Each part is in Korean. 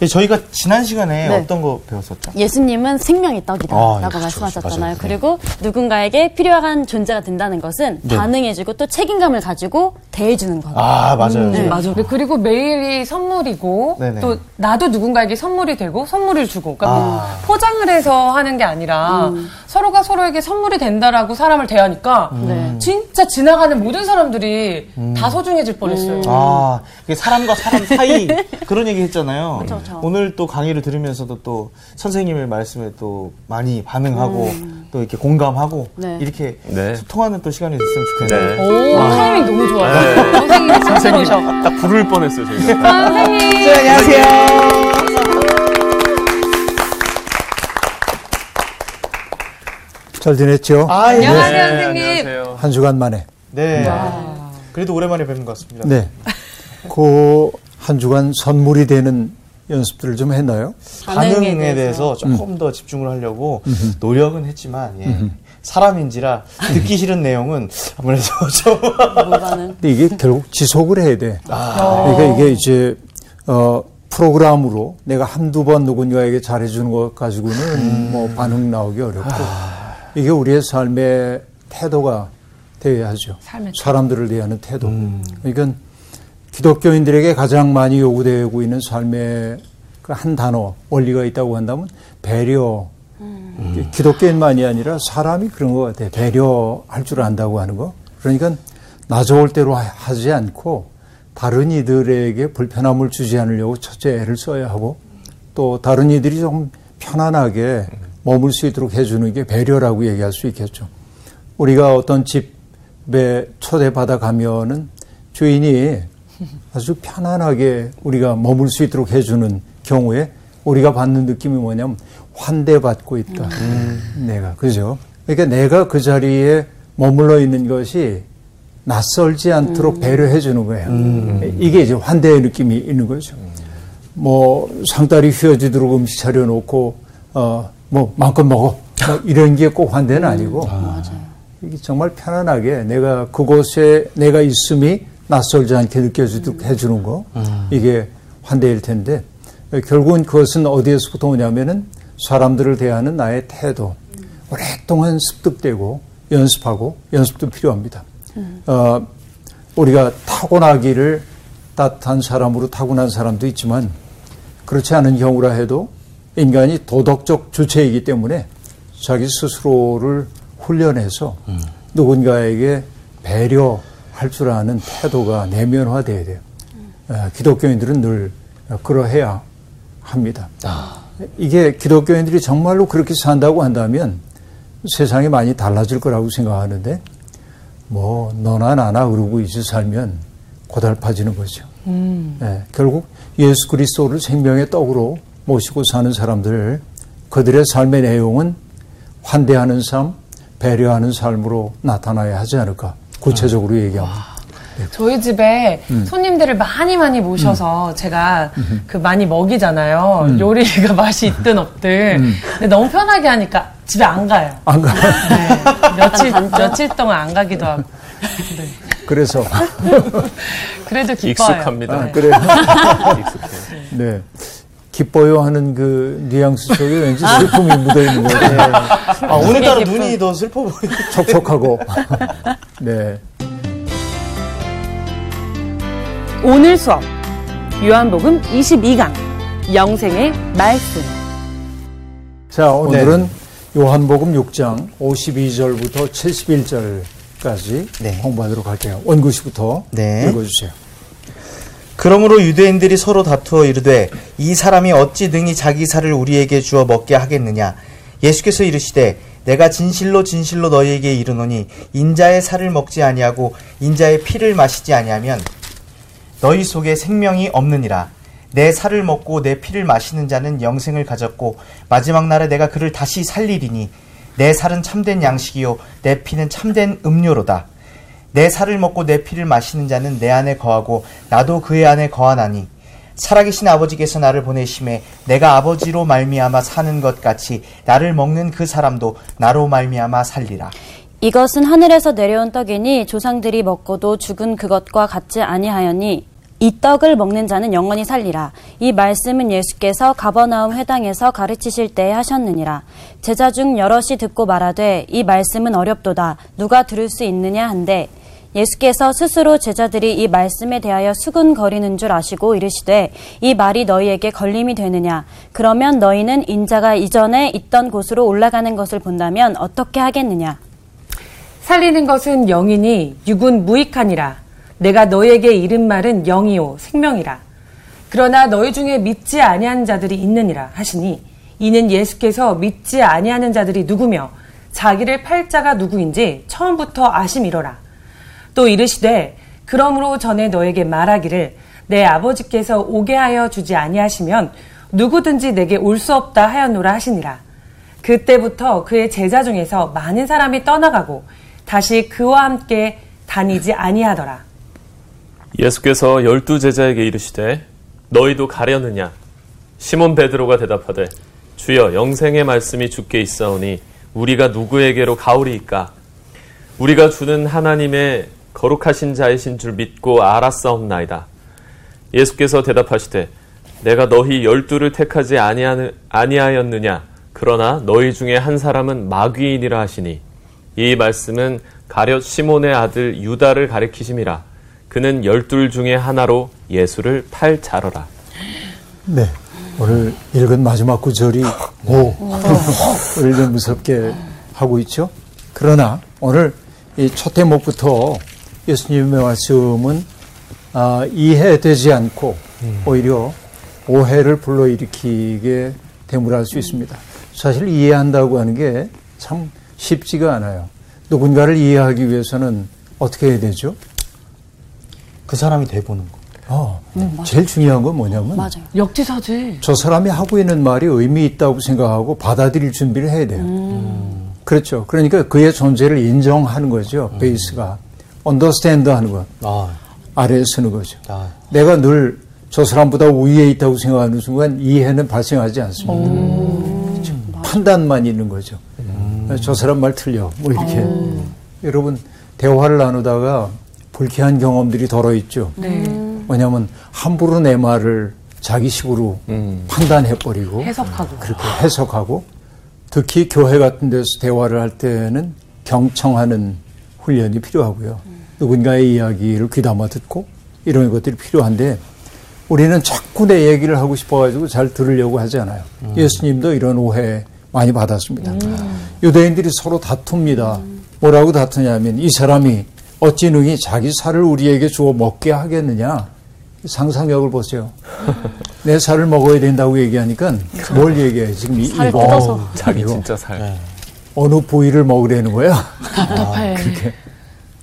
예, 저희가 지난 시간에 네. 어떤 거 배웠었죠? 예수님은 생명의 떡이다라고 아, 그렇죠. 말씀하셨잖아요. 맞아요. 네. 그리고 누군가에게 필요한 존재가 된다는 것은 네. 반응해주고 또 책임감을 가지고 대해주는 것. 아, 맞아요. 네. 맞아. 그리고 매일이 선물이고 네네. 또 나도 누군가에게 선물이 되고 선물을 주고 그러니까 뭐 아. 포장을 해서 하는 게 아니라 서로가 서로에게 선물이 된다라고 사람을 대하니까 네. 진짜 지나가는 모든 사람들이 다 소중해질 뻔했어요. 아, 이게 사람과 사람 사이 그런 얘기 했잖아요. 그쵸, 그쵸. 오늘 또 강의를 들으면서도 또 선생님의 말씀에 또 많이 반응하고 또 이렇게 공감하고 네. 이렇게 네. 소통하는 또 시간이 됐으면 좋겠네요. 네. 오 타이밍 너무 좋아요. 네. 선생님. 딱 부를 뻔했어요, 저희가. 선생님. 안녕하세요. 잘 지냈죠? 아, 예. 안녕하세요 네, 선생님. 안녕하세요. 한 주간 만에. 네. 그래도 오랜만에 뵙는 것 같습니다. 네. 그 한 주간 선물이 되는 연습들을 좀 했나요? 반응에, 반응에 대해서 조금 더 집중을 하려고 노력은 했지만 예. 사람인지라 듣기 싫은 내용은 아무래도 좀 근데 이게 결국 지속을 해야 돼. 그러니까 이게 이제 어 프로그램으로 내가 한두 번 누군가에게 잘해주는 것 가지고는 뭐 반응 나오기 어렵고 이게 우리의 삶의 태도가 되어야 하죠. 사람들을 대하는 태도. 그러니까 기독교인들에게 가장 많이 요구되고 있는 삶의 그한 단어 원리가 있다고 한다면 배려. 기독교인만이 아니라 사람이 그런 것 같아요. 배려할 줄 안다고 하는 거. 그러니까 나 좋을 대로 하- 하지 않고 다른 이들에게 불편함을 주지 않으려고 첫째 애를 써야 하고 또 다른 이들이 좀 편안하게 머물 수 있도록 해주는 게 배려라고 얘기할 수 있겠죠. 우리가 어떤 집에 초대받아 가면은 주인이 아주 편안하게 우리가 머물 수 있도록 해주는 경우에 우리가 받는 느낌이 뭐냐면 환대받고 있다. 내가 그죠? 그러니까 내가 그 자리에 머물러 있는 것이 낯설지 않도록 배려해 주는 거예요. 이게 이제 환대의 느낌이 있는 거죠. 뭐 상다리 휘어지도록 음식 차려놓고 어 뭐 마음껏 먹어. 뭐 이런 게 꼭 환대는 아니고. 이게 정말 편안하게 내가 그곳에 내가 있음이 낯설지 않게 느껴지도록 해주는 거 이게 환대일 텐데 결국은 그것은 어디에서부터 오냐면은 사람들을 대하는 나의 태도 오랫동안 습득되고 연습하고 연습도 필요합니다. 어, 우리가 타고나기를 따뜻한 사람으로 타고난 사람도 있지만 그렇지 않은 경우라 해도 인간이 도덕적 주체이기 때문에 자기 스스로를 훈련해서 누군가에게 배려할 줄 아는 태도가 내면화돼야 돼요. 어, 기독교인들은 늘 그러해야 합니다. 이게 기독교인들이 정말로 그렇게 산다고 한다면 세상이 많이 달라질 거라고 생각하는데 뭐 너나 나나 그러고 이제 살면 고달파지는 거죠. 예, 결국 예수 그리스도를 생명의 떡으로 모시고 사는 사람들 그들의 삶의 내용은 환대하는 삶, 배려하는 삶으로 나타나야 하지 않을까 구체적으로 얘기합니다. 저희 집에 손님들을 많이 많이 모셔서 제가 그 많이 먹이잖아요. 요리가 맛이 있든 없든. 근데 너무 편하게 하니까 집에 안 가요. 안 가. 네. 며칠, 며칠 동안 안 가기도 하고. 그래서 그래도 기뻐요. 익숙합니다. 아, 네. 그래. 익숙해요. 네. 기뻐요 하는 그 뉘앙스 속에 왠지 슬픔이 묻어 있는 거예요. 아, 오늘따라 예쁜. 눈이 더 슬퍼 보이네. 촉촉하고. 네. 오늘 수업 요한복음 22강 영생의 말씀 자, 오늘은 요한복음 6장 52절부터 71절까지 네. 공부하도록 할게요. 원구시부터 네. 읽어 주세요. 그러므로 유대인들이 서로 다투어 이르되 이 사람이 어찌 능히 자기 살을 우리에게 주어 먹게 하겠느냐? 예수께서 이르시되 내가 진실로 진실로 너희에게 이르노니 인자의 살을 먹지 아니하고 인자의 피를 마시지 아니하면 너희 속에 생명이 없느니라. 내 살을 먹고 내 피를 마시는 자는 영생을 가졌고 마지막 날에 내가 그를 다시 살리리니 내 살은 참된 양식이요 내 피는 참된 음료로다 내 살을 먹고 내 피를 마시는 자는 내 안에 거하고 나도 그의 안에 거하나니 살아계신 아버지께서 나를 보내심에 내가 아버지로 말미암아 사는 것 같이 나를 먹는 그 사람도 나로 말미암아 살리라. 이것은 하늘에서 내려온 떡이니 조상들이 먹고도 죽은 그것과 같지 아니하였니 이 떡을 먹는 자는 영원히 살리라. 이 말씀은 예수께서 가버나움 회당에서 가르치실 때에 하셨느니라. 제자 중 여럿이 듣고 말하되 이 말씀은 어렵도다. 누가 들을 수 있느냐 한데 예수께서 스스로 제자들이 이 말씀에 대하여 수군거리는 줄 아시고 이르시되 이 말이 너희에게 걸림이 되느냐 그러면 너희는 인자가 이전에 있던 곳으로 올라가는 것을 본다면 어떻게 하겠느냐 살리는 것은 영이니 육은 무익하니라. 내가 너희에게 이른 말은 영이요 생명이라. 그러나 너희 중에 믿지 아니하는 자들이 있느니라 하시니 이는 예수께서 믿지 아니하는 자들이 누구며 자기를 팔 자가 누구인지 처음부터 아심이로라. 또 이르시되 그러므로 전에 너에게 말하기를 내 아버지께서 오게 하여 주지 아니하시면 누구든지 내게 올 수 없다 하였노라 하시니라. 그때부터 그의 제자 중에서 많은 사람이 떠나가고 다시 그와 함께 다니지 아니하더라. 예수께서 열두 제자에게 이르시되 너희도 가려느냐 시몬 베드로가 대답하되 주여 영생의 말씀이 주께 있사오니 우리가 누구에게로 가오리이까 우리가 주는 하나님의 거룩하신 자이신 줄 믿고 알았사옵나이다 예수께서 대답하시되 내가 너희 열두를 택하지 아니하였느냐 그러나 너희 중에 한 사람은 마귀인이라 하시니 이 말씀은 가룟 시몬의 아들 유다를 가리키심이라 그는 열둘 중에 하나로 예수를 팔 자러라. 네. 오늘 읽은 마지막 구절이 오, 우리를 좀 무섭게 하고 있죠. 그러나 오늘 이 첫 대목부터 예수님의 말씀은 아, 이해되지 않고 오히려 오해를 불러일으키게 되물할 수 있습니다. 사실 이해한다고 하는 게 참 쉽지가 않아요. 누군가를 이해하기 위해서는 어떻게 해야 되죠? 그 사람이 돼보는 거. 어, 제일 중요한 건 뭐냐면 맞아요 역지사지. 저 사람이 하고 있는 말이 의미 있다고 생각하고 받아들일 준비를 해야 돼요. 그렇죠. 그러니까 그의 존재를 인정하는 거죠. 베이스가. 언더스탠드 하는 것. 아, 아래에 서는 거죠. 아, 내가 늘 저 사람보다 위에 있다고 생각하는 순간 이해는 발생하지 않습니다. 그렇죠. 판단만 있는 거죠. 저 사람 말 틀려. 뭐 이렇게. 여러분, 대화를 나누다가 불쾌한 경험들이 덜어 있죠. 네. 왜냐하면 함부로 내 말을 자기 식으로 음. 판단해버리고 해석하고. 그렇게 해석하고 특히 교회 같은 데서 대화를 할 때는 경청하는 훈련이 필요하고요. 누군가의 이야기를 귀담아 듣고 이런 것들이 필요한데 우리는 자꾸 내 얘기를 하고 싶어가지고 잘 들으려고 하잖아요. 예수님도 이런 오해 많이 받았습니다. 유대인들이 서로 다툽니다. 뭐라고 다투냐면 이 사람이 어찌 능히 자기 살을 우리에게 주어 먹게 하겠느냐. 상상력을 보세요. 내 살을 먹어야 된다고 얘기하니까 뭘 얘기해? 지금 이, 이거. 자기 진짜 살. 어느 부위를 먹으려는 거야? 답답해.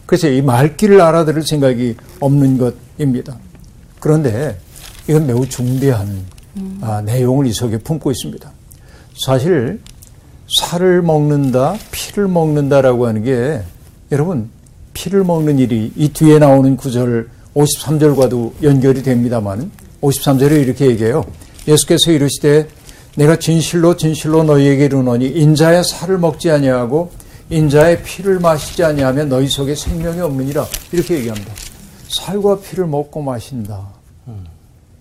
그래서 이 말귀를 알아들을 생각이 없는 것입니다. 그런데 이건 매우 중대한 아, 내용을 이 속에 품고 있습니다. 사실 살을 먹는다, 피를 먹는다라고 하는 게 여러분 피를 먹는 일이 이 뒤에 나오는 구절 53절과도 연결이 됩니다만 53절에 이렇게 얘기해요. 예수께서 이르시되 내가 진실로 진실로 너희에게 이르노니 인자의 살을 먹지 아니하고 인자의 피를 마시지 아니하면 너희 속에 생명이 없느니라 이렇게 얘기합니다. 살과 피를 먹고 마신다.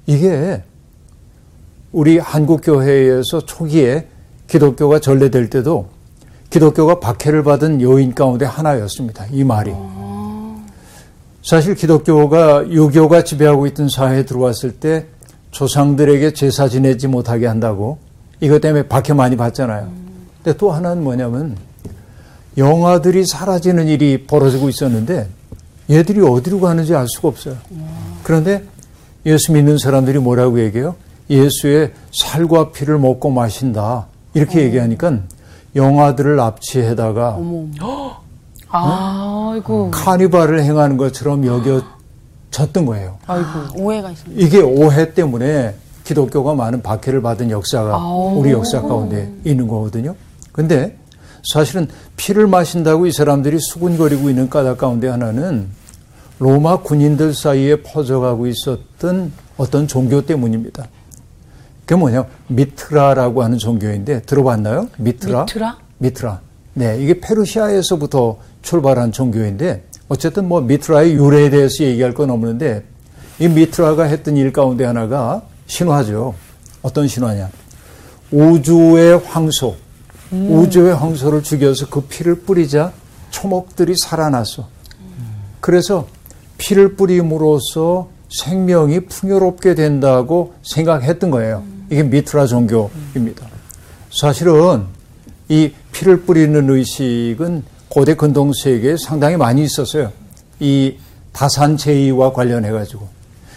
이게 우리 한국 교회에서 초기에 기독교가 전래될 때도 기독교가 박해를 받은 요인 가운데 하나였습니다. 이 말이. 사실 기독교가 유교가 지배하고 있던 사회에 들어왔을 때 조상들에게 제사 지내지 못하게 한다고 이것 때문에 박해 많이 받잖아요. 근데 또 하나는 뭐냐면 영아들이 사라지는 일이 벌어지고 있었는데 얘들이 어디로 가는지 알 수가 없어요. 그런데 예수 믿는 사람들이 뭐라고 얘기해요? 예수의 살과 피를 먹고 마신다. 이렇게 얘기하니까 영아들을 납치해다가 아이고. 카니발을 행하는 것처럼 여겨졌던 거예요. 아이고. 오해가 있습니다 이게 오해 때문에 기독교가 많은 박해를 받은 역사가 우리 역사 가운데 있는 거거든요. 근데 사실은 피를 마신다고 이 사람들이 수군거리고 있는 까닭 가운데 하나는 로마 군인들 사이에 퍼져가고 있었던 어떤 종교 때문입니다. 그게 뭐냐? 미트라라고 하는 종교인데 들어봤나요? 미트라? 미트라? 미트라. 네, 이게 페르시아에서부터 출발한 종교인데 어쨌든 뭐 미트라의 유래에 대해서 얘기할 건 없는데 이 미트라가 했던 일 가운데 하나가 신화죠. 어떤 신화냐? 우주의 황소, 우주의 황소를 죽여서 그 피를 뿌리자 초목들이 살아났어. 그래서 피를 뿌림으로써 생명이 풍요롭게 된다고 생각했던 거예요. 이게 미트라 종교입니다. 사실은 이 피를 뿌리는 의식은 고대 근동 세계에 상당히 많이 있었어요. 이 다산 제의와 관련해 가지고.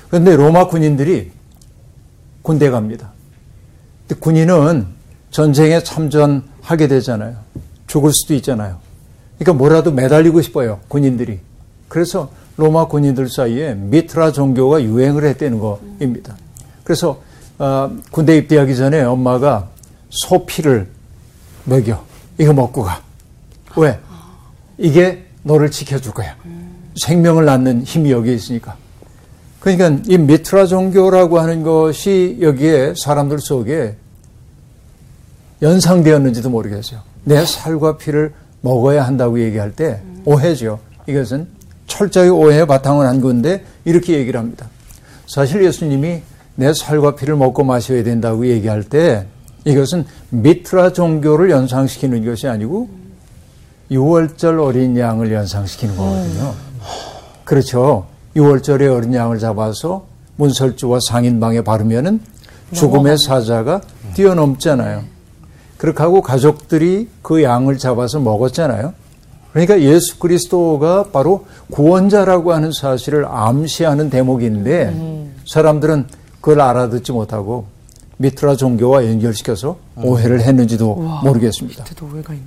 그런데 로마 군인들이 군대 갑니다. 군인은 전쟁에 참전하게 되잖아요. 죽을 수도 있잖아요. 그러니까 뭐라도 매달리고 싶어요. 군인들이. 그래서 로마 군인들 사이에 미트라 종교가 유행을 했다는 겁니다. 그래서 어, 군대 입대하기 전에 엄마가 소피를 먹여. 이거 먹고 가. 왜? 이게 너를 지켜줄 거야. 생명을 낳는 힘이 여기에 있으니까. 그러니까 이 미트라 종교라고 하는 것이 여기에 사람들 속에 연상되었는지도 모르겠어요. 내 살과 피를 먹어야 한다고 얘기할 때 오해죠. 이것은 철저히 오해의 바탕을 한 건데 이렇게 얘기를 합니다. 사실 예수님이 내 살과 피를 먹고 마셔야 된다고 얘기할 때 이것은 미트라 종교를 연상시키는 것이 아니고 6월절 어린 양을 연상시키는 거거든요. 그렇죠. 6월절에 어린 양을 잡아서 문설주와 상인방에 바르면은 죽음의 사자가 뛰어넘잖아요. 그렇게 하고 가족들이 그 양을 잡아서 먹었잖아요. 그러니까 예수 그리스도가 바로 구원자라고 하는 사실을 암시하는 대목인데 사람들은 그걸 알아듣지 못하고 미트라 종교와 연결시켜서 오해를 했는지도 모르겠습니다. 밑에도 오해가 있네.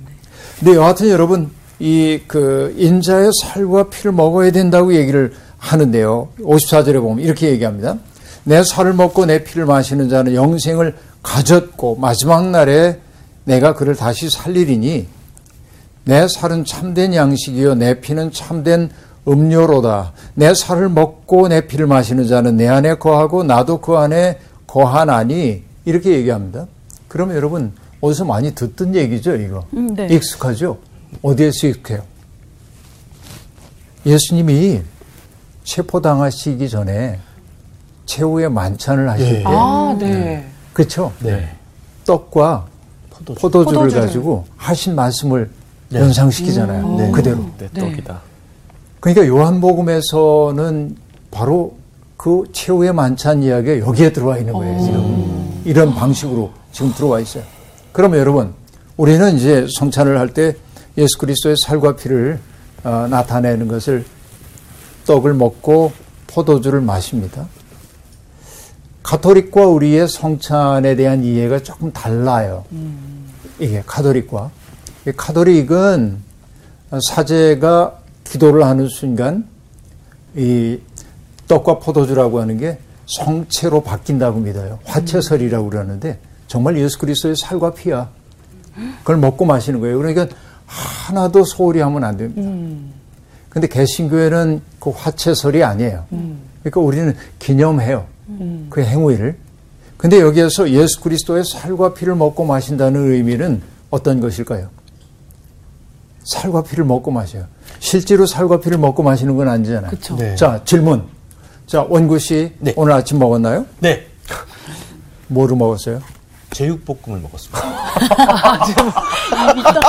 근데 여하튼 여러분 이 그 인자의 살과 피를 먹어야 된다고 얘기를 하는데요. 54절에 보면 이렇게 얘기합니다. 내 살을 먹고 내 피를 마시는 자는 영생을 가졌고 마지막 날에 내가 그를 다시 살리리니 내 살은 참된 양식이요 내 피는 참된 음료로다. 내 살을 먹고 내 피를 마시는 자는 내 안에 거하고 나도 그 안에 거하나니 이렇게 얘기합니다. 그러면 여러분 어디서 많이 듣던 얘기죠, 이거. 음, 네. 익숙하죠? 어디에서 익숙해요? 예수님이 체포당하시기 전에 최후의 만찬을 하실 예. 때, 아, 네. 그렇죠? 네. 떡과 포도주. 포도주를, 포도주 를. 가지고 하신 말씀을 네. 연상시키잖아요. 네. 그대로. 내 네. 떡이다. 그러니까 요한복음에서는 바로 그 최후의 만찬 이야기가 여기에 들어와 있는 거예요, 지금. 이런 방식으로 지금 들어와 있어요. 그러면 여러분, 우리는 이제 성찬을 할 때 예수 그리스도의 살과 피를 어, 나타내는 것을 떡을 먹고 포도주를 마십니다. 가톨릭과 우리의 성찬에 대한 이해가 조금 달라요. 이게 가톨릭과. 이 가톨릭은 사제가 기도를 하는 순간 이 떡과 포도주라고 하는 게 성체로 바뀐다고 믿어요. 화채설이라고 그러는데 정말 예수 그리스도의 살과 피야. 그걸 먹고 마시는 거예요. 그러니까 하나도 소홀히 하면 안 됩니다. 근데 개신교회는 그 화채설이 아니에요. 그러니까 우리는 기념해요. 그 행위를. 근데 여기에서 예수 그리스도의 살과 피를 먹고 마신다는 의미는 어떤 것일까요? 살과 피를 먹고 마셔요. 실제로 살과 피를 먹고 마시는 건 아니잖아요. 그쵸. 네. 자, 질문. 자, 원구 씨, 네. 오늘 아침 먹었나요? 네. 뭐를 먹었어요? 제육볶음을 먹었습니다.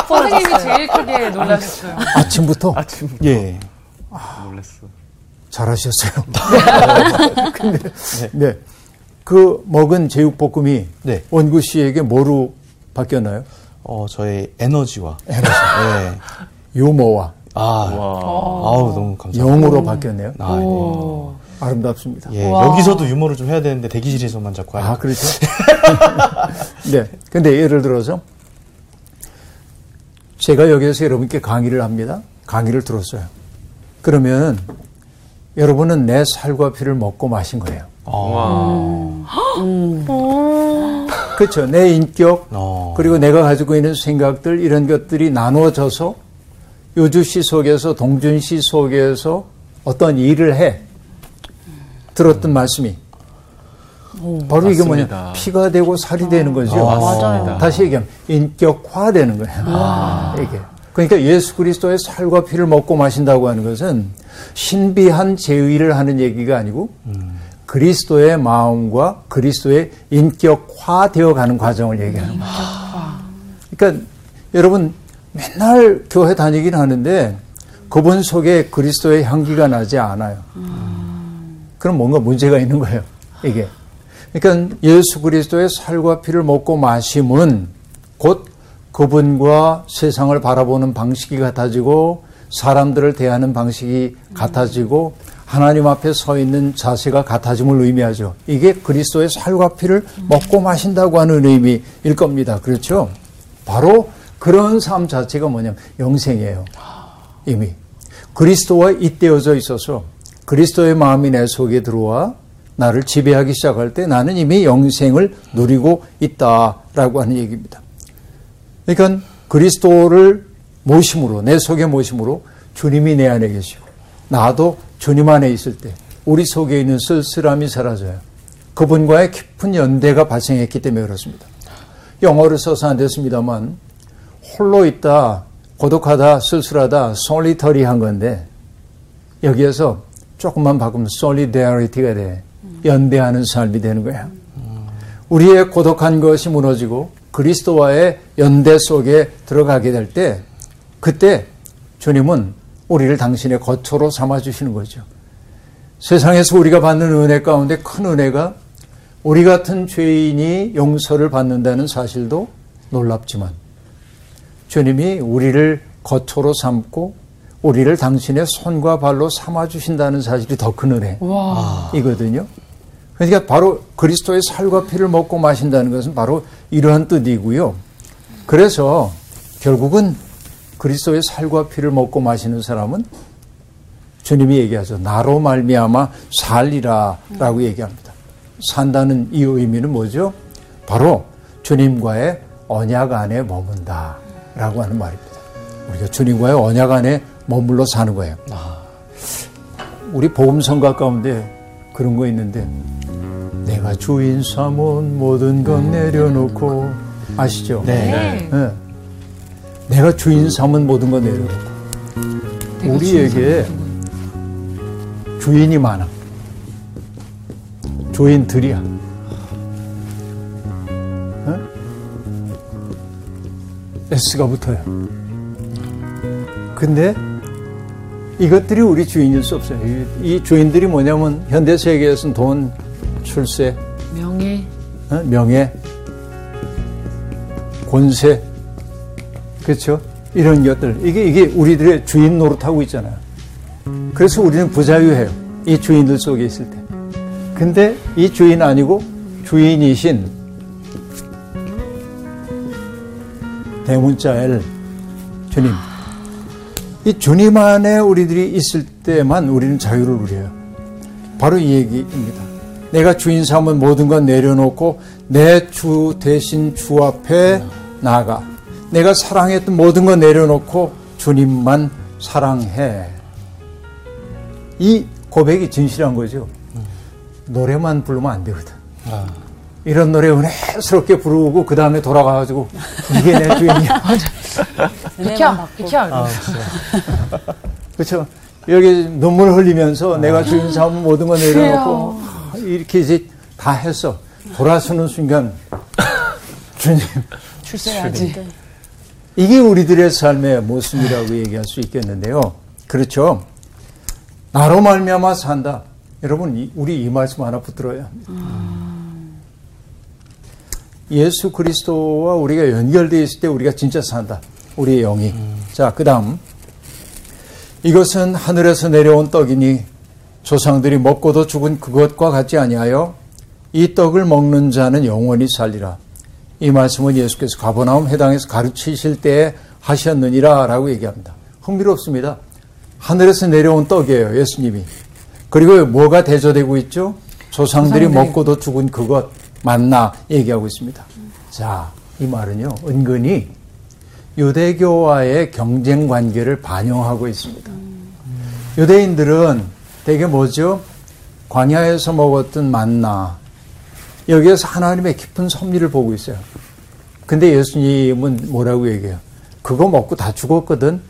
선생님이 제일 크게 놀라셨어요. 아침부터? 예. 놀랬어. 잘하셨어요. 근데, 네. 그 먹은 제육볶음이 네. 원구 씨에게 뭐로 바뀌었나요? 어, 저의 에너지와. 에너지. 네. 유머와 아, 와. 아우, 너무 감사합니다. 영으로 바뀌었네요. 아, 예. 아름답습니다. 예, 여기서도 유머를 좀 해야 되는데 대기실에서만 자꾸 아, 하니까. 그렇죠. 네. 근데 예를 들어서 제가 여기에서 여러분께 강의를 합니다. 강의를 들었어요. 그러면 여러분은 내 살과 피를 먹고 마신 거예요. 아, 그렇죠. 내 인격, 어. 그리고 내가 가지고 있는 생각들, 이런 것들이 나누어져서 요주 씨 속에서, 동준 씨 속에서 어떤 일을 해. 들었던 말씀이. 바로 이게 뭐냐. 피가 되고 살이 되는 거죠. 아. 다시 얘기하면 인격화되는 거예요. 이게. 그러니까 예수 그리스도의 살과 피를 먹고 마신다고 하는 것은 신비한 제의를 하는 얘기가 아니고 그리스도의 마음과 그리스도의 인격화되어 가는 과정을 얘기하는 거죠. 그러니까 여러분 맨날 교회 다니긴 하는데 그분 속에 그리스도의 향기가 나지 않아요. 그럼 뭔가 문제가 있는 거예요. 이게. 그러니까 예수 그리스도의 살과 피를 먹고 마심은 곧 그분과 세상을 바라보는 방식이 같아지고 사람들을 대하는 방식이 같아지고 하나님 앞에 서 있는 자세가 같아짐을 의미하죠. 이게 그리스도의 살과 피를 먹고 마신다고 하는 의미일 겁니다. 그렇죠? 바로 그런 삶 자체가 뭐냐면 영생이에요. 이미. 그리스도와 잇대어져 있어서 그리스도의 마음이 내 속에 들어와 나를 지배하기 시작할 때 나는 이미 영생을 누리고 있다라고 하는 얘기입니다. 그러니까 그리스도를 모심으로 내 속에 모심으로 주님이 내 안에 계시고 나도 주님 안에 있을 때 우리 속에 있는 쓸쓸함이 사라져요. 그분과의 깊은 연대가 발생했기 때문에 그렇습니다. 영어를 써서 안 됐습니다만 홀로 있다, 고독하다, 쓸쓸하다, 솔리터리한 건데 여기에서 조금만 바꾸면 solidarity가 돼. 연대하는 삶이 되는 거야. 우리의 고독한 것이 무너지고 그리스도와의 연대 속에 들어가게 될 때 그때 주님은 우리를 당신의 거처로 삼아 주시는 거죠. 세상에서 우리가 받는 은혜 가운데 큰 은혜가 우리 같은 죄인이 용서를 받는다는 사실도 놀랍지만 주님이 우리를 거처로 삼고 우리를 당신의 손과 발로 삼아 주신다는 사실이 더 큰 은혜이거든요. 그러니까 바로 그리스도의 살과 피를 먹고 마신다는 것은 바로 이러한 뜻이고요. 그래서 결국은 그리스도의 살과 피를 먹고 마시는 사람은 주님이 얘기하죠. 나로 말미암아 살리라라고 얘기합니다. 산다는 이 의미는 뭐죠? 바로 주님과의 언약 안에 머문다라고 하는 말입니다. 우리가 주님과의 언약 안에 머물러 사는 거예요. 우리 복음성가 가운데 그런 거 있는데 내가 주인 삼은 모든 것 내려놓고 아시죠? 네. 네. 내가 주인 삼은 모든 것 내려놓고 우리에게 주인이 많아. 주인들이야. 어? S가 붙어요. 근데 이것들이 우리 주인일 수 없어요. 이, 이 주인들이 뭐냐면 현대 세계에서는 돈, 출세, 명예, 어? 명예, 권세, 그렇죠? 이런 것들 이게 이게 우리들의 주인 노릇하고 있잖아요. 그래서 우리는 부자유해요. 이 주인들 속에 있을 때. 근데 이 주인 아니고 주인이신 대문자 L 주님. 이 주님 안에 우리들이 있을 때만 우리는 자유를 누려요. 바로 이 얘기입니다. 내가 주인 삼은 모든 건 내려놓고 내 주 대신 주 앞에 나가. 내가 사랑했던 모든 건 내려놓고 주님만 사랑해. 이 고백이 진실한 거죠. 노래만 부르면 안 되거든. 이런 노래 은혜스럽게 부르고 그 다음에 돌아가가지고 이게 내 주인이야. 비켜. 비켜. 그렇죠. 여기 눈물 흘리면서 내가 주인 삼은 모든 거 내려놓고 이렇게 이제 다 했어. 돌아서는 순간 주님 출세해야지. 이게 우리들의 삶의 모습이라고 얘기할 수 있겠는데요. 그렇죠. 나로 말미암아 산다. 여러분 이- 우리 이 말씀 하나 붙들어야 합니다. 예수 그리스도와 우리가 연결되어 있을 때 우리가 진짜 산다. 우리의 영이. 자, 그다음 이것은 하늘에서 내려온 떡이니 조상들이 먹고도 죽은 그것과 같지 아니하여 이 떡을 먹는 자는 영원히 살리라. 이 말씀은 예수께서 가버나움 해당에서 가르치실 때에 하셨느니라라고 얘기합니다. 흥미롭습니다. 하늘에서 내려온 떡이에요, 예수님이. 그리고 뭐가 대조되고 있죠? 조상들이 조상들. 먹고도 죽은 그것 맞나 얘기하고 있습니다. 자, 이 말은요, 은근히 유대교와의 경쟁 관계를 반영하고 있습니다. 유대인들은 대개 뭐죠? 광야에서 먹었던 만나. 여기에서 하나님의 깊은 섭리를 보고 있어요. 근데 예수님은 뭐라고 얘기해요? 그거 먹고 다 죽었거든.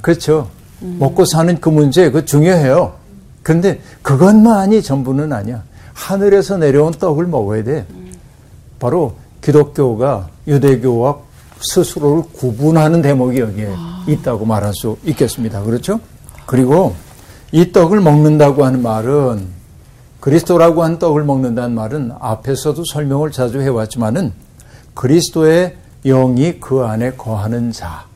그렇죠. 먹고 사는 그 문제 그 중요해요. 그런데 그것만이 전부는 아니야. 하늘에서 내려온 떡을 먹어야 돼. 바로 기독교가 유대교와 스스로를 구분하는 대목이 여기에 있다고 말할 수 있겠습니다. 그렇죠? 그리고 이 떡을 먹는다고 하는 말은 그리스도라고 한 떡을 먹는다는 말은 앞에서도 설명을 자주 해왔지만은 그리스도의 영이 그 안에 거하는 자,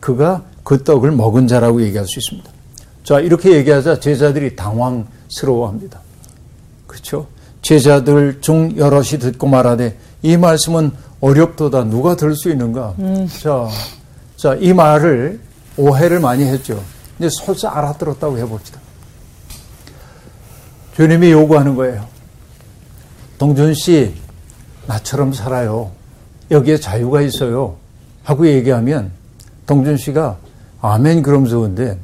그가 그 떡을 먹은 자라고 얘기할 수 있습니다. 자, 이렇게 얘기하자 제자들이 당황스러워합니다. 그렇죠? 제자들 중 여럿이 듣고 말하되 이 말씀은 어렵도다 누가 들을 수 있는가? 자, 자, 이 말을 오해를 많이 했죠. 근데 설사 알아들었다고 해봅시다. 주님이 요구하는 거예요. 동준 씨, 나처럼 살아요. 여기에 자유가 있어요. 하고 얘기하면 동준 씨가 아멘 그러면서 근데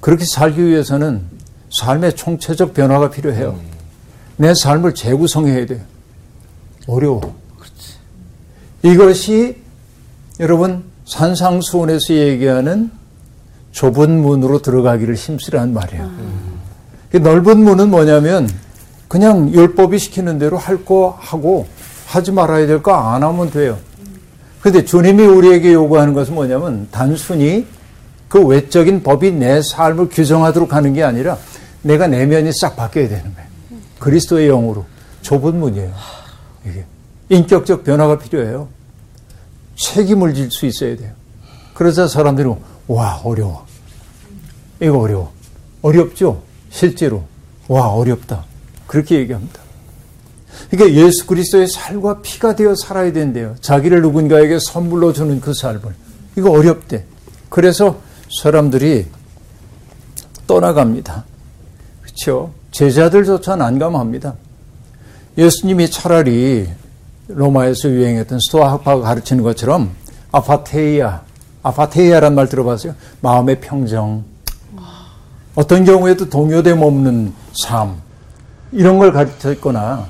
그렇게 살기 위해서는 삶의 총체적 변화가 필요해요. 내 삶을 재구성해야 돼요. 어려워. 이것이 여러분 산상수훈에서 얘기하는 좁은 문으로 들어가기를 힘쓰라는 말이에요. 그 넓은 문은 뭐냐면 그냥 율법이 시키는 대로 할 거 하고 하지 말아야 될 거 안 하면 돼요. 근데 주님이 우리에게 요구하는 것은 뭐냐면 단순히 그 외적인 법이 내 삶을 규정하도록 하는 게 아니라 내가 내면이 싹 바뀌어야 되는 거예요. 그리스도의 영으로 좁은 문이에요. 이게 인격적 변화가 필요해요. 책임을 질 수 있어야 돼요. 그러자 사람들이 와 어려워. 이거 어려워. 어렵죠? 실제로 와 어렵다. 그렇게 얘기합니다. 그러니까 예수 그리스도의 살과 피가 되어 살아야 된대요. 자기를 누군가에게 선물로 주는 그 삶을. 이거 어렵대. 그래서 사람들이 떠나갑니다. 그렇죠? 제자들조차 난감합니다. 예수님이 차라리 로마에서 유행했던 스토아 학파가 가르치는 것처럼 아파테이아, 아파테이아란 말 들어봤어요? 마음의 평정. 어떤 경우에도 동요됨 없는 삶. 이런 걸 가르쳤거나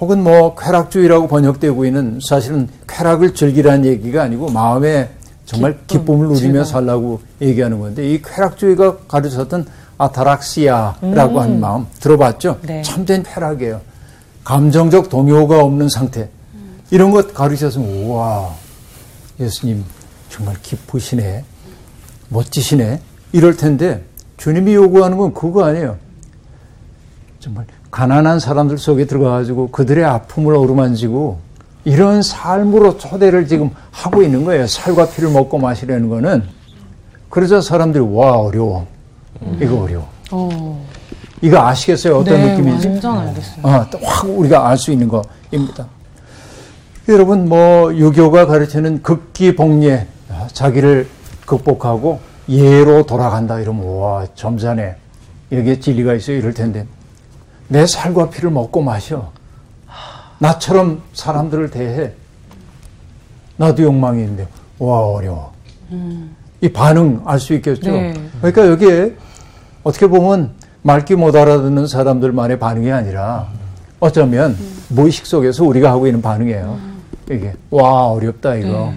혹은 뭐 쾌락주의라고 번역되고 있는 사실은 쾌락을 즐기라는 얘기가 아니고 마음에 정말 기쁨, 기쁨을 누리며. 살라고 얘기하는 건데 이 쾌락주의가 가르쳤던 아타락시아라고 음. 하는 마음 들어봤죠? 네. 참된 쾌락이에요. 감정적 동요가 없는 상태. 이런 것 가르쳐서 우와 예수님 정말 기쁘시네. 멋지시네. 이럴 텐데 주님이 요구하는 건 그거 아니에요. 정말 가난한 사람들 속에 들어가가지고 그들의 아픔을 어루만지고 이런 삶으로 초대를 지금 하고 있는 거예요. 살과 피를 먹고 마시려는 거는. 그래서 사람들이 와 어려워. 이거 어려워. 어. 이거 아시겠어요? 어떤 네, 느낌인지? 완전 알겠어요. 아, 또확 우리가 알 수 있는 거입니다. 여러분, 뭐, 유교가 가르치는 극기 복례, 아, 자기를 극복하고 예로 돌아간다 이러면, 와, 점잖네. 여기에 진리가 있어요. 이럴 텐데. 내 살과 피를 먹고 마셔. 나처럼 사람들을 대해. 나도 욕망이 있는데, 와, 어려워. 이 반응 알 수 있겠죠? 네. 그러니까 여기에 어떻게 보면 말귀 못 알아듣는 사람들만의 반응이 아니라 어쩌면 무의식 속에서 우리가 하고 있는 반응이에요. 이게 와 어렵다 이거.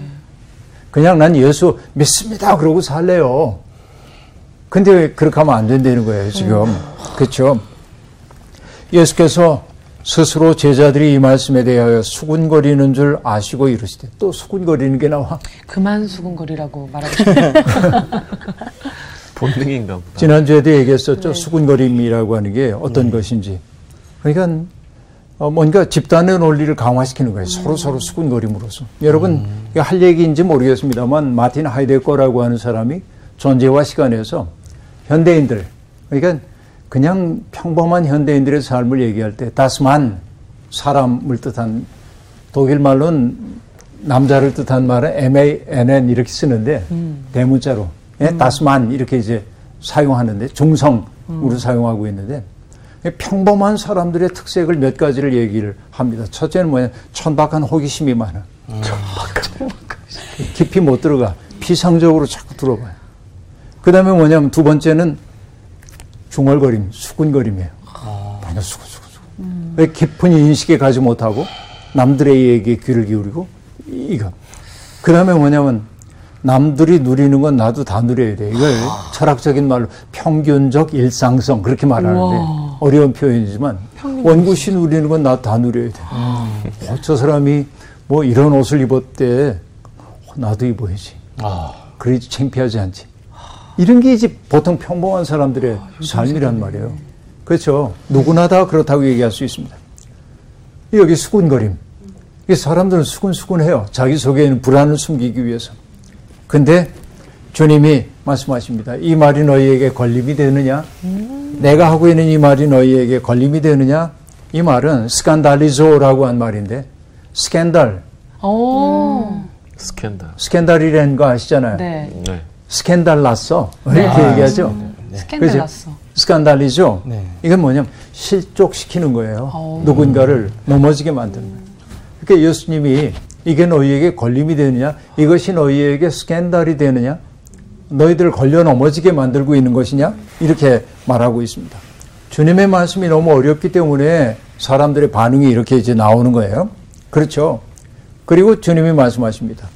그냥 난 예수 믿습니다 그러고 살래요. 근데 왜 그렇게 하면 안 된다는 거예요 지금. 그렇죠? 예수께서 스스로 제자들이 이 말씀에 대하여 수군거리는 줄 아시고 이르시되 또 수군거리는 게 나와. 그만 수군거리라고 말하고 싶어요. 본능인가 보다. 지난주에도 얘기했었죠. 수군거림이라고 하는 게 어떤 것인지. 그러니까 어, 뭔가 집단의 논리를 강화시키는 거예요. 서로 서로 수군거림으로써. 여러분 이거 할 얘기인지 모르겠습니다만 마틴 하이데거라고 하는 사람이 존재와 시간에서 현대인들 그러니까 그냥 평범한 현대인들의 삶을 얘기할 때 다스만 사람을 뜻한 독일 말로는 남자를 뜻한 말은 M-A-N-N 이렇게 쓰는데 대문자로 예, 다스만 이렇게 이제 사용하는데 중성으로 사용하고 있는데 평범한 사람들의 특색을 몇 가지를 얘기를 합니다. 첫째는 뭐냐 천박한 호기심이 많아. 깊이 못 들어가 피상적으로 자꾸 들어봐요. 그 다음에 뭐냐면 두 번째는 중얼거림, 수군거림이에요. 그냥 수군수군. 왜 깊은 인식에 가지 못하고 남들의 얘기에 귀를 기울이고 이거. 그 다음에 뭐냐면 남들이 누리는 건 나도 다 누려야 돼. 이걸 철학적인 말로 평균적 일상성 그렇게 말하는데 우와. 어려운 표현이지만 원구씨 누리는 건 나도 다 누려야 돼. 어, 저 사람이 뭐 이런 옷을 입었대. 어, 나도 입어야지. 그래야지 창피하지 않지. 이런 게 이제 보통 평범한 사람들의 삶이란 말이에요. 그렇죠. 누구나 다 그렇다고 얘기할 수 있습니다. 여기 수군거림. 이게 사람들은 수군수군해요. 자기 속에 있는 불안을 숨기기 위해서. 근데 주님이 말씀하십니다. 이 말이 너희에게 걸림이 되느냐? 내가 하고 있는 이 말이 너희에게 걸림이 되느냐? 이 말은 σκανδαλίζω라고 한 말인데 스캔들, 오. 스캔들. 스캔달이라는 거 아시잖아요. 네. 네. 스캔달 났어. 이렇게 아, 얘기하죠. 스캔들 그죠? 났어. σκανδαλίζω. 네. 이건 뭐냐면 실족시키는 거예요. 어. 누군가를 넘어지게 만드는 거예요. 그러니까 예수님이 이게 너희에게 걸림이 되느냐? 이것이 너희에게 스캔달이 되느냐? 너희들 걸려 넘어지게 만들고 있는 것이냐? 이렇게 말하고 있습니다. 주님의 말씀이 너무 어렵기 때문에 사람들의 반응이 이렇게 이제 나오는 거예요. 그렇죠. 그리고 주님이 말씀하십니다.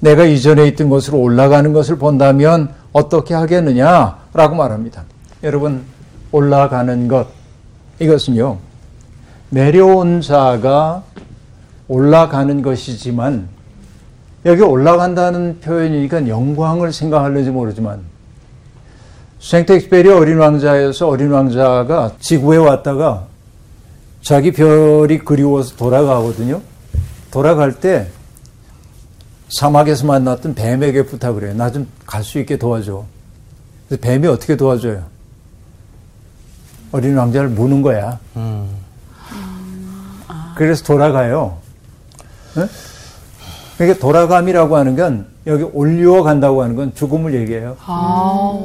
내가 이전에 있던 것으로 올라가는 것을 본다면 어떻게 하겠느냐? 라고 말합니다. 여러분, 올라가는 것. 이것은요, 내려온 자가 올라가는 것이지만, 여기 올라간다는 표현이니까 영광을 생각하는지 모르지만, 생텍스페리 어린 왕자에서 어린 왕자가 지구에 왔다가 자기 별이 그리워서 돌아가거든요. 돌아갈 때 사막에서 만났던 뱀에게 부탁을 해요. 나 좀 갈 수 있게 도와줘. 그래서 뱀이 어떻게 도와줘요? 어린 왕자를 무는 거야. 음. 그래서 돌아가요. 네? 그러니까 돌아감이라고 하는 건 여기 올리워 간다고 하는 건 죽음을 얘기해요. 아.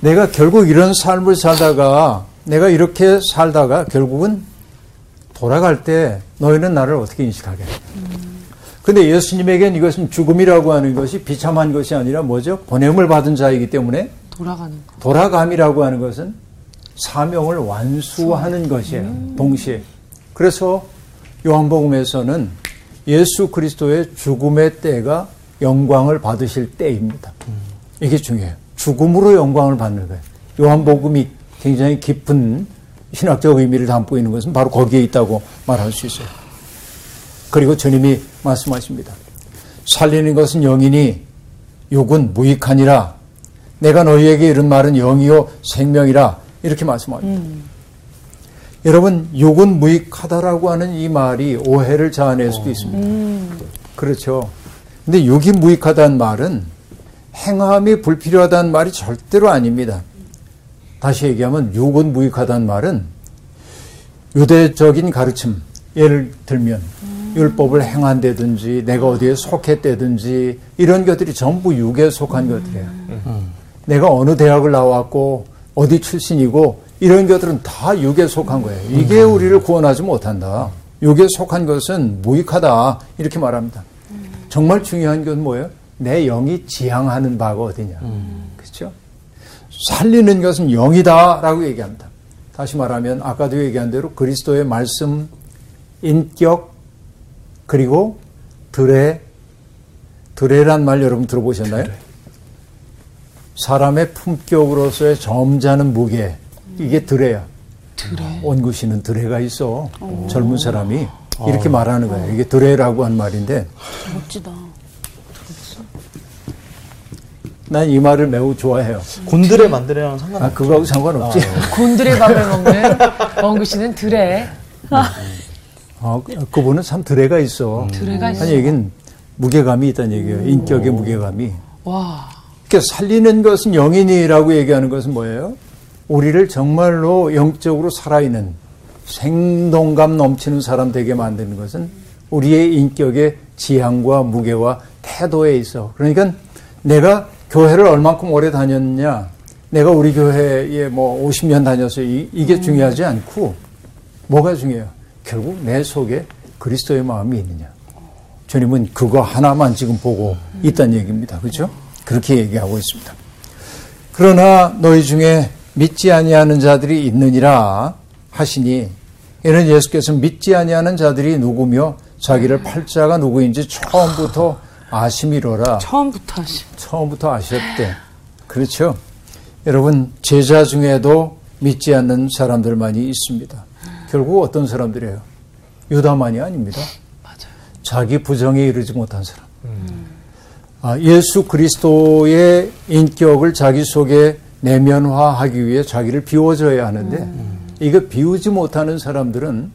내가 결국 이런 삶을 살다가 내가 이렇게 살다가 결국은 돌아갈 때 너희는 나를 어떻게 인식하게? 근데 예수님에겐 이것은 죽음이라고 하는 것이 비참한 것이 아니라 뭐죠? 보냄을 받은 자이기 때문에 돌아가는 거. 돌아감이라고 하는 것은 사명을 완수하는 것이에요. 동시에. 그래서 요한복음에서는 예수 그리스도의 죽음의 때가 영광을 받으실 때입니다. 이게 중요해요. 죽음으로 영광을 받는 거예요. 요한복음이 굉장히 깊은 신학적 의미를 담고 있는 것은 바로 거기에 있다고 말할 수 있어요. 그리고 주님이 말씀하십니다. 살리는 것은 영이니 욕은 무익하니라. 내가 너희에게 이런 말은 영이요 생명이라. 이렇게 말씀합니다. 여러분, 욕은 무익하다라고 하는 이 말이 오해를 자아낼 수도 있습니다. 그렇죠. 근데 욕이 무익하다는 말은 행함이 불필요하다는 말이 절대로 아닙니다. 다시 얘기하면 욕은 무익하다는 말은 유대적인 가르침, 예를 들면 율법을 행한다든지 내가 어디에 속했다든지 이런 것들이 전부 육에 속한 것들이에요. 내가 어느 대학을 나왔고 어디 출신이고 이런 것들은 다 육에 속한 거예요. 이게 우리를 구원하지 못한다. 육에 속한 것은 무익하다 이렇게 말합니다. 정말 중요한 건 뭐예요? 내 영이 지향하는 바가 어디냐. 그렇죠? 살리는 것은 영이다라고 얘기합니다. 다시 말하면 아까도 얘기한 대로 그리스도의 말씀, 인격, 그리고 드레, 드레란 말 여러분 들어보셨나요? 사람의 품격으로서의 점잖은 무게, 이게 드레야. 드레. 원구씨는 드레가 있어. 젊은 사람이 이렇게 말하는 거예요. 이게 드레라고 한 말인데 멋지다. 난 이 말을 매우 좋아해요. 곤드레 만드레랑 상관없죠. 아, 그거하고 상관없지. 곤드레 밥을 먹는 원구 씨는 드레. 어, 그- 그분은 참 드레가 있어. 드레가 있어. 아니, 얘기는 무게감이 있다는 얘기예요. 인격의 무게감이. 와. 그러니까 살리는 것은 영인이라고 얘기하는 것은 뭐예요? 우리를 정말로 영적으로 살아있는 생동감 넘치는 사람 되게 만드는 것은 우리의 인격의 지향과 무게와 태도에 있어. 그러니까 내가 교회를 얼만큼 오래 다녔냐, 내가 우리 교회에 뭐 50년 다녀서 이, 이게 중요하지 않고 뭐가 중요해요? 결국 내 속에 그리스도의 마음이 있느냐. 주님은 그거 하나만 지금 보고 있다는 얘기입니다. 그렇죠? 그렇게 얘기하고 있습니다. 그러나 너희 중에 믿지 아니하는 자들이 있느니라 하시니 이는 예수께서 믿지 아니하는 자들이 누구며 자기를 팔자가 누구인지 처음부터 아심이로라. 처음부터 하시. 처음부터 아셨대. 그렇죠? 여러분, 제자 중에도 믿지 않는 사람들 많이 있습니다. 결국 어떤 사람들이에요? 유다만이 아닙니다. 자기 부정에 이르지 못한 사람. 아, 예수 그리스도의 인격을 자기 속에 내면화하기 위해 자기를 비워줘야 하는데 이거 비우지 못하는 사람들은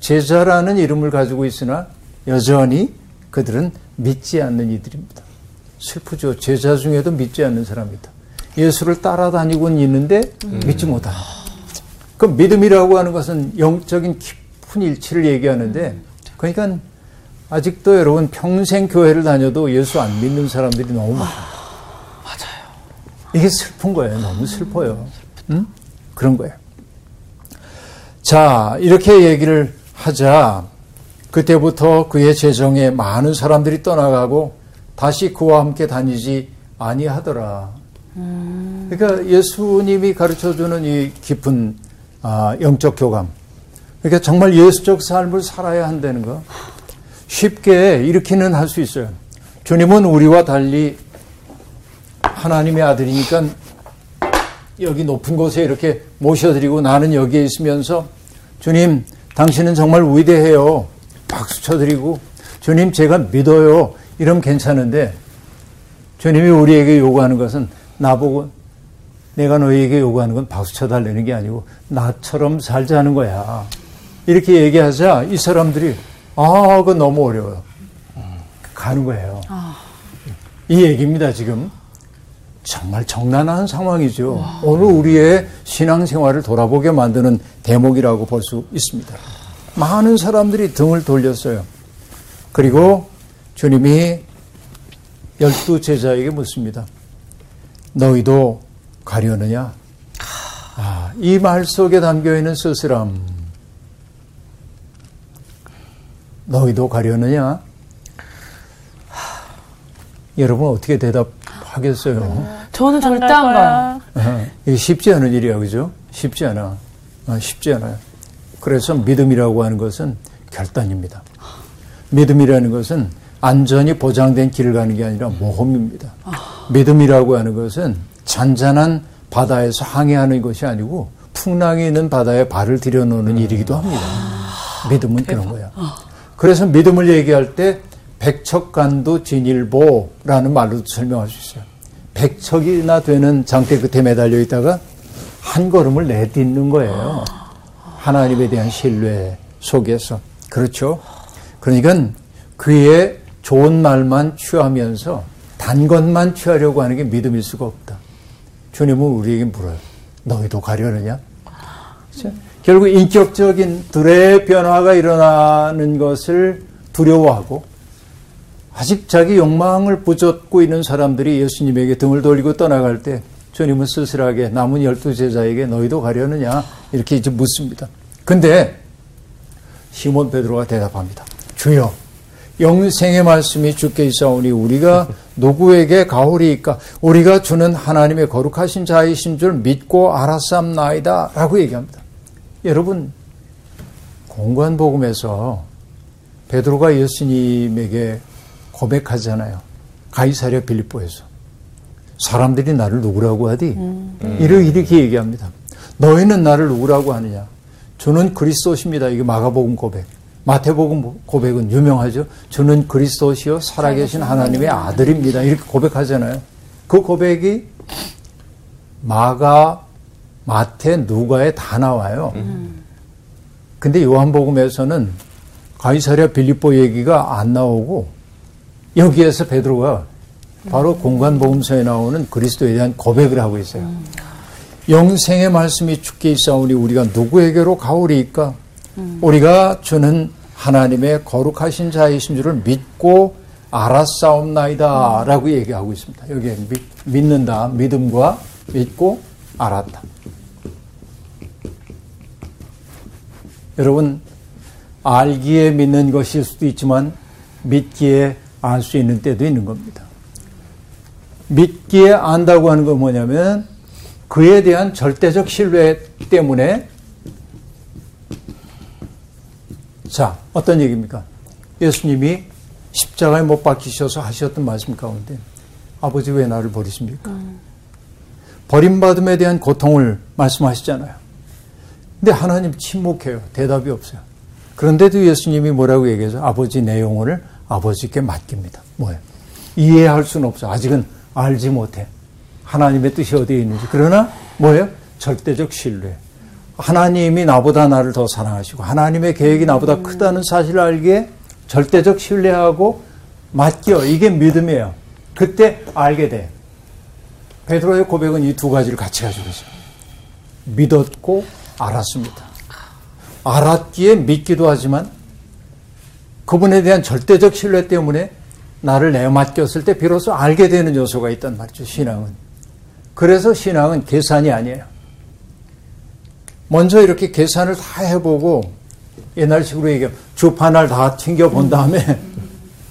제자라는 이름을 가지고 있으나 여전히 그들은 믿지 않는 이들입니다. 슬프죠. 제자 중에도 믿지 않는 사람이다. 예수를 따라다니고는 있는데 믿지 못한다. 그 믿음이라고 하는 것은 영적인 깊은 일치를 얘기하는데 그러니까 아직도 여러분 평생 교회를 다녀도 예수 안 믿는 사람들이 너무 많아요. 맞아요. 이게 슬픈 거예요. 너무 슬퍼요. 응? 그런 거예요. 자, 이렇게 얘기를 하자 그때부터 그의 재정에 많은 사람들이 떠나가고 다시 그와 함께 다니지 아니하더라. 그러니까 예수님이 가르쳐 주는 이 깊은 아, 영적 교감. 그러니까 정말 예수적 삶을 살아야 한다는 거. 쉽게 이렇게는 할 수 있어요. 주님은 우리와 달리 하나님의 아들이니까 여기 높은 곳에 이렇게 모셔드리고 나는 여기에 있으면서 주님, 당신은 정말 위대해요. 박수 쳐드리고 주님, 제가 믿어요. 이러면 괜찮은데 주님이 우리에게 요구하는 것은 나보고 내가 너희에게 요구하는 건 박수 쳐달라는 게 아니고 나처럼 살자는 거야. 이렇게 얘기하자 이 사람들이 아, 그거 너무 어려워요. 가는 거예요. 이 얘기입니다, 지금. 정말 정난한 상황이죠. 오늘 우리의 신앙생활을 돌아보게 만드는 대목이라고 볼 수 있습니다. 많은 사람들이 등을 돌렸어요. 그리고 주님이 열두 제자에게 묻습니다. 너희도 가려느냐? 아, 이 말 속에 담겨 있는 쓸쓸함. 너희도 가려느냐? 하, 여러분 어떻게 대답하겠어요? 저는 절대 안 가요. 어, 이게 쉽지 않은 일이야, 그죠? 쉽지 않아. 어, 쉽지 않아요. 그래서 믿음이라고 하는 것은 결단입니다. 믿음이라는 것은 안전이 보장된 길을 가는 게 아니라 모험입니다. 믿음이라고 하는 것은 잔잔한 바다에서 항해하는 것이 아니고 풍랑이 있는 바다에 발을 들여놓는 일이기도 합니다. 믿음은 그런 거야. 그래서 믿음을 얘기할 때 백척간도 진일보라는 말로 설명할 수 있어요. 백척이나 되는 장대 끝에 매달려 있다가 한 걸음을 내딛는 거예요. 하나님에 대한 신뢰 속에서. 그렇죠? 그러니까 그의 좋은 말만 취하면서 단 것만 취하려고 하는 게 믿음일 수가 없다. 주님은 우리에게 물어요. 너희도 가려느냐? 그렇죠? 결국 인격적인 둘의 변화가 일어나는 것을 두려워하고 아직 자기 욕망을 부젓고 있는 사람들이 예수님에게 등을 돌리고 떠나갈 때 주님은 쓸쓸하게 남은 열두 제자에게 너희도 가려느냐 이렇게 이제 묻습니다. 근데 시몬 베드로가 대답합니다. 주여 영생의 말씀이 주께 있사오니 우리가 누구에게 가오리이까 우리가 주는 하나님의 거룩하신 자이신 줄 믿고 알았삼나이다 라고 얘기합니다. 여러분 공관 복음에서 베드로가 예수님에게 고백하잖아요. 가이사랴 빌립보에서 사람들이 나를 누구라고 하디? 이렇게, 이렇게 얘기합니다. 너희는 나를 누구라고 하느냐? 저는 그리스도십니다. 이게 마가복음 고백. 마태복음 고백은 유명하죠. 저는 그리스도시요 살아계신 하나님의 아들입니다. 이렇게 고백하잖아요. 그 고백이 마가, 마태, 누가에 다 나와요. 근데 요한복음에서는 가이사랴 빌립보 얘기가 안 나오고 여기에서 베드로가 바로 공간복음서에 나오는 그리스도에 대한 고백을 하고 있어요. 영생의 말씀이 죽게 있사오니 우리가 누구에게로 가오리이까? 우리가 주는 하나님의 거룩하신 자이신 줄을 믿고 알았사옵나이다 라고 얘기하고 있습니다. 여기에 믿, 믿는다, 믿음과 믿고 알았다. 여러분, 알기에 믿는 것일 수도 있지만 믿기에 알 수 있는 때도 있는 겁니다. 믿기에 안다고 하는 건 뭐냐면 그에 대한 절대적 신뢰 때문에 자, 어떤 얘기입니까? 예수님이 십자가에 못 박히셔서 하셨던 말씀 가운데 아버지 왜 나를 버리십니까? 버림받음에 대한 고통을 말씀하시잖아요. 근데 하나님 침묵해요. 대답이 없어요. 그런데도 예수님이 뭐라고 얘기해서 아버지 내 영혼을 아버지께 맡깁니다. 뭐예요? 이해할 수는 없어. 아직은 알지 못해. 하나님의 뜻이 어디에 있는지. 그러나 뭐예요? 절대적 신뢰. 하나님이 나보다 나를 더 사랑하시고 하나님의 계획이 나보다 크다는 사실을 알기에 절대적 신뢰하고 맡겨. 이게 믿음이에요. 그때 알게 돼. 베드로의 고백은 이 두 가지를 같이 가지고 있어요. 믿었고 알았습니다. 알았기에 믿기도 하지만 그분에 대한 절대적 신뢰 때문에 나를 내어 맡겼을 때 비로소 알게 되는 요소가 있단 말이죠. 신앙은. 그래서 신앙은 계산이 아니에요. 먼저 이렇게 계산을 다 해보고 옛날식으로 얘기하면 주판을 다 챙겨본 다음에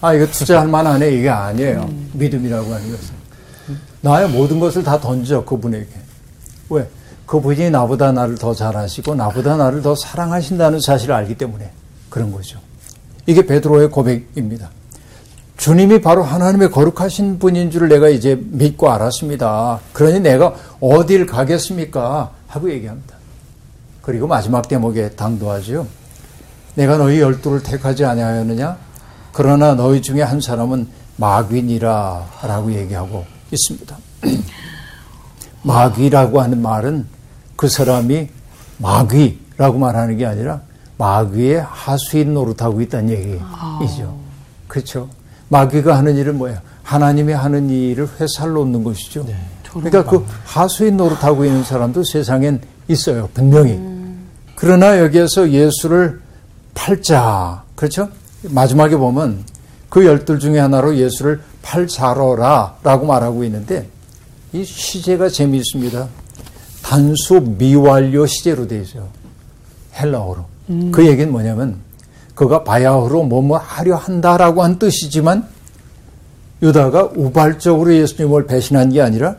아 이거 투자할 만하네 이게 아니에요. 믿음이라고 하는 것은 나의 모든 것을 다 던져 그분에게 왜 그분이 나보다 나를 더 잘하시고 나보다 나를 더 사랑하신다는 사실을 알기 때문에 그런 거죠. 이게 베드로의 고백입니다. 주님이 바로 하나님의 거룩하신 분인 줄 내가 이제 믿고 알았습니다. 그러니 내가 어딜 가겠습니까? 하고 얘기합니다. 그리고 마지막 대목에 당도하죠. 내가 너희 열두를 택하지 아니하였느냐? 그러나 너희 중에 한 사람은 마귀니라 라고 얘기하고 있습니다. 마귀라고 하는 말은 그 사람이 마귀라고 말하는 게 아니라 마귀의 하수인 노릇하고 있다는 얘기이죠. 그렇죠. 마귀가 하는 일은 뭐예요? 하나님이 하는 일을 회살 놓는 것이죠. 그러니까 그 하수인 노릇하고 있는 사람도 세상엔 있어요. 분명히. 그러나 여기에서 예수를 팔자. 그렇죠? 마지막에 보면 그 열둘 중에 하나로 예수를 팔자러라 라고 말하고 있는데 이 시제가 재미있습니다. 단수 미완료 시제로 되어 있어요. 헬라어로. 그 얘기는 뭐냐면 그가 바야흐로 뭐뭐 하려 한다라고 한 뜻이지만 유다가 우발적으로 예수님을 배신한 게 아니라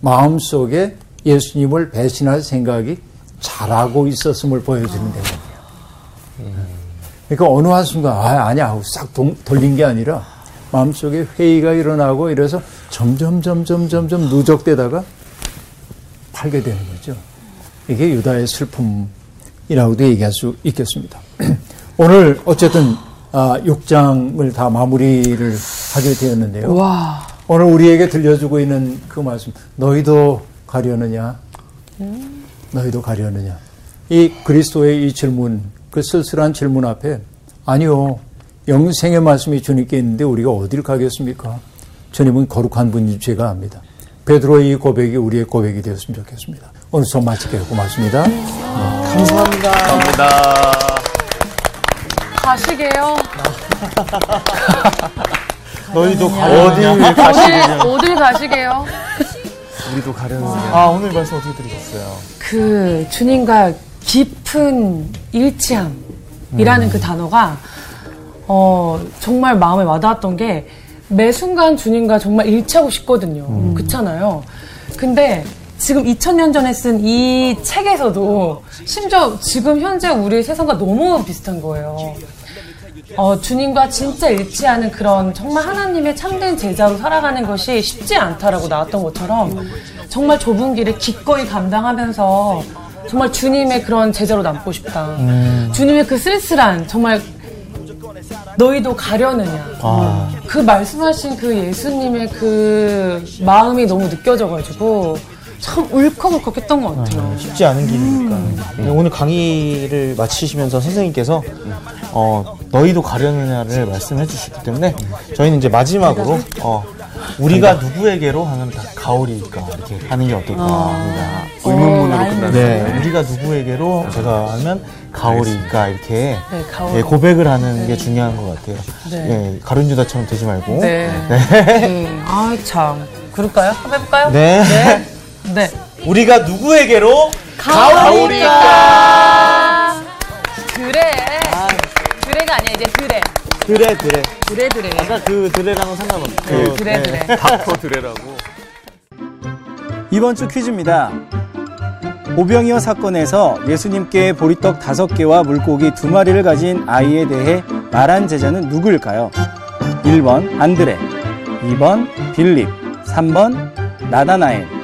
마음속에 예수님을 배신할 생각이 잘하고 있었음을 보여주는 거예요. 그러니까 어느 한순간 아 아니야 하고 싹 동, 돌린 게 아니라 마음속에 회의가 일어나고 이래서 점점 점점 점점 누적되다가 팔게 되는 거죠. 이게 유다의 슬픔 이라고도 얘기할 수 있겠습니다. 오늘 어쨌든 아, 6장을 다 마무리를 하게 되었는데요. 와. 오늘 우리에게 들려주고 있는 그 말씀, 너희도 가려느냐? 너희도 가려느냐? 이 그리스도의 이 질문, 그 쓸쓸한 질문 앞에 아니요. 영생의 말씀이 주님께 있는데 우리가 어딜 가겠습니까? 주님은 거룩한 분인 죄가 압니다. 베드로의 이 고백이 우리의 고백이 되었으면 좋겠습니다. 오늘 수업 마칠게요. 고맙습니다. 감사합니다. 감사합니다. 가시게요. 너희도 어디 가려느냐? 어딜, 어딜 가시게요? 우리도 가려느냐. 아, 오늘 말씀 어떻게 들으셨어요? 그 주님과 깊은 일치함이라는 그 단어가 어, 정말 마음에 와닿았던 게 매 순간 주님과 정말 일치하고 싶거든요. 그렇잖아요. 근데 지금 2000년 전에 쓴 이 책에서도 심지어 지금 현재 우리 세상과 너무 비슷한 거예요. 어, 주님과 진짜 일치하는 그런 정말 하나님의 참된 제자로 살아가는 것이 쉽지 않다라고 나왔던 것처럼 정말 좁은 길을 기꺼이 감당하면서 정말 주님의 그런 제자로 남고 싶다. 주님의 그 쓸쓸한 정말 너희도 가려느냐. 아. 그 말씀하신 그 예수님의 그 마음이 너무 느껴져가지고 참 울컥울컥 했던 것 같아요. 쉽지 않은 길이니까. 네, 오늘 강의를 마치시면서 선생님께서 어, 너희도 가려느냐를 말씀해 주셨기 때문에 저희는 이제 마지막으로 어, 우리가 누구에게로 하면 다 가오리일까 이렇게 하는 게 어떨까 합니다. 의문문으로 끝나는 네, 우리가 누구에게로 제가 하면 가오리일까 이렇게 네, 가오리. 예, 고백을 하는 게 중요한 것 같아요. 네. 예, 가룟유다처럼 되지 말고. 네. 네. 음, 아, 참. 그럴까요? 한번 해볼까요? 네. 네. 네. 우리가 누구에게로 가오리까. 드레. 드레가 아니야, 이제 드레. 드레 드레. 드레, 드레. 아까 그 드레랑은 상관없고. 드레, 드레. 닥터 드레라고. 이번 주 퀴즈입니다. 오병이어 사건에서 예수님께 보리떡 다섯 개와 물고기 두 마리를 가진 아이에 대해 말한 제자는 누구일까요? 1번 안드레, 2번 빌립, 3번 나다나엘.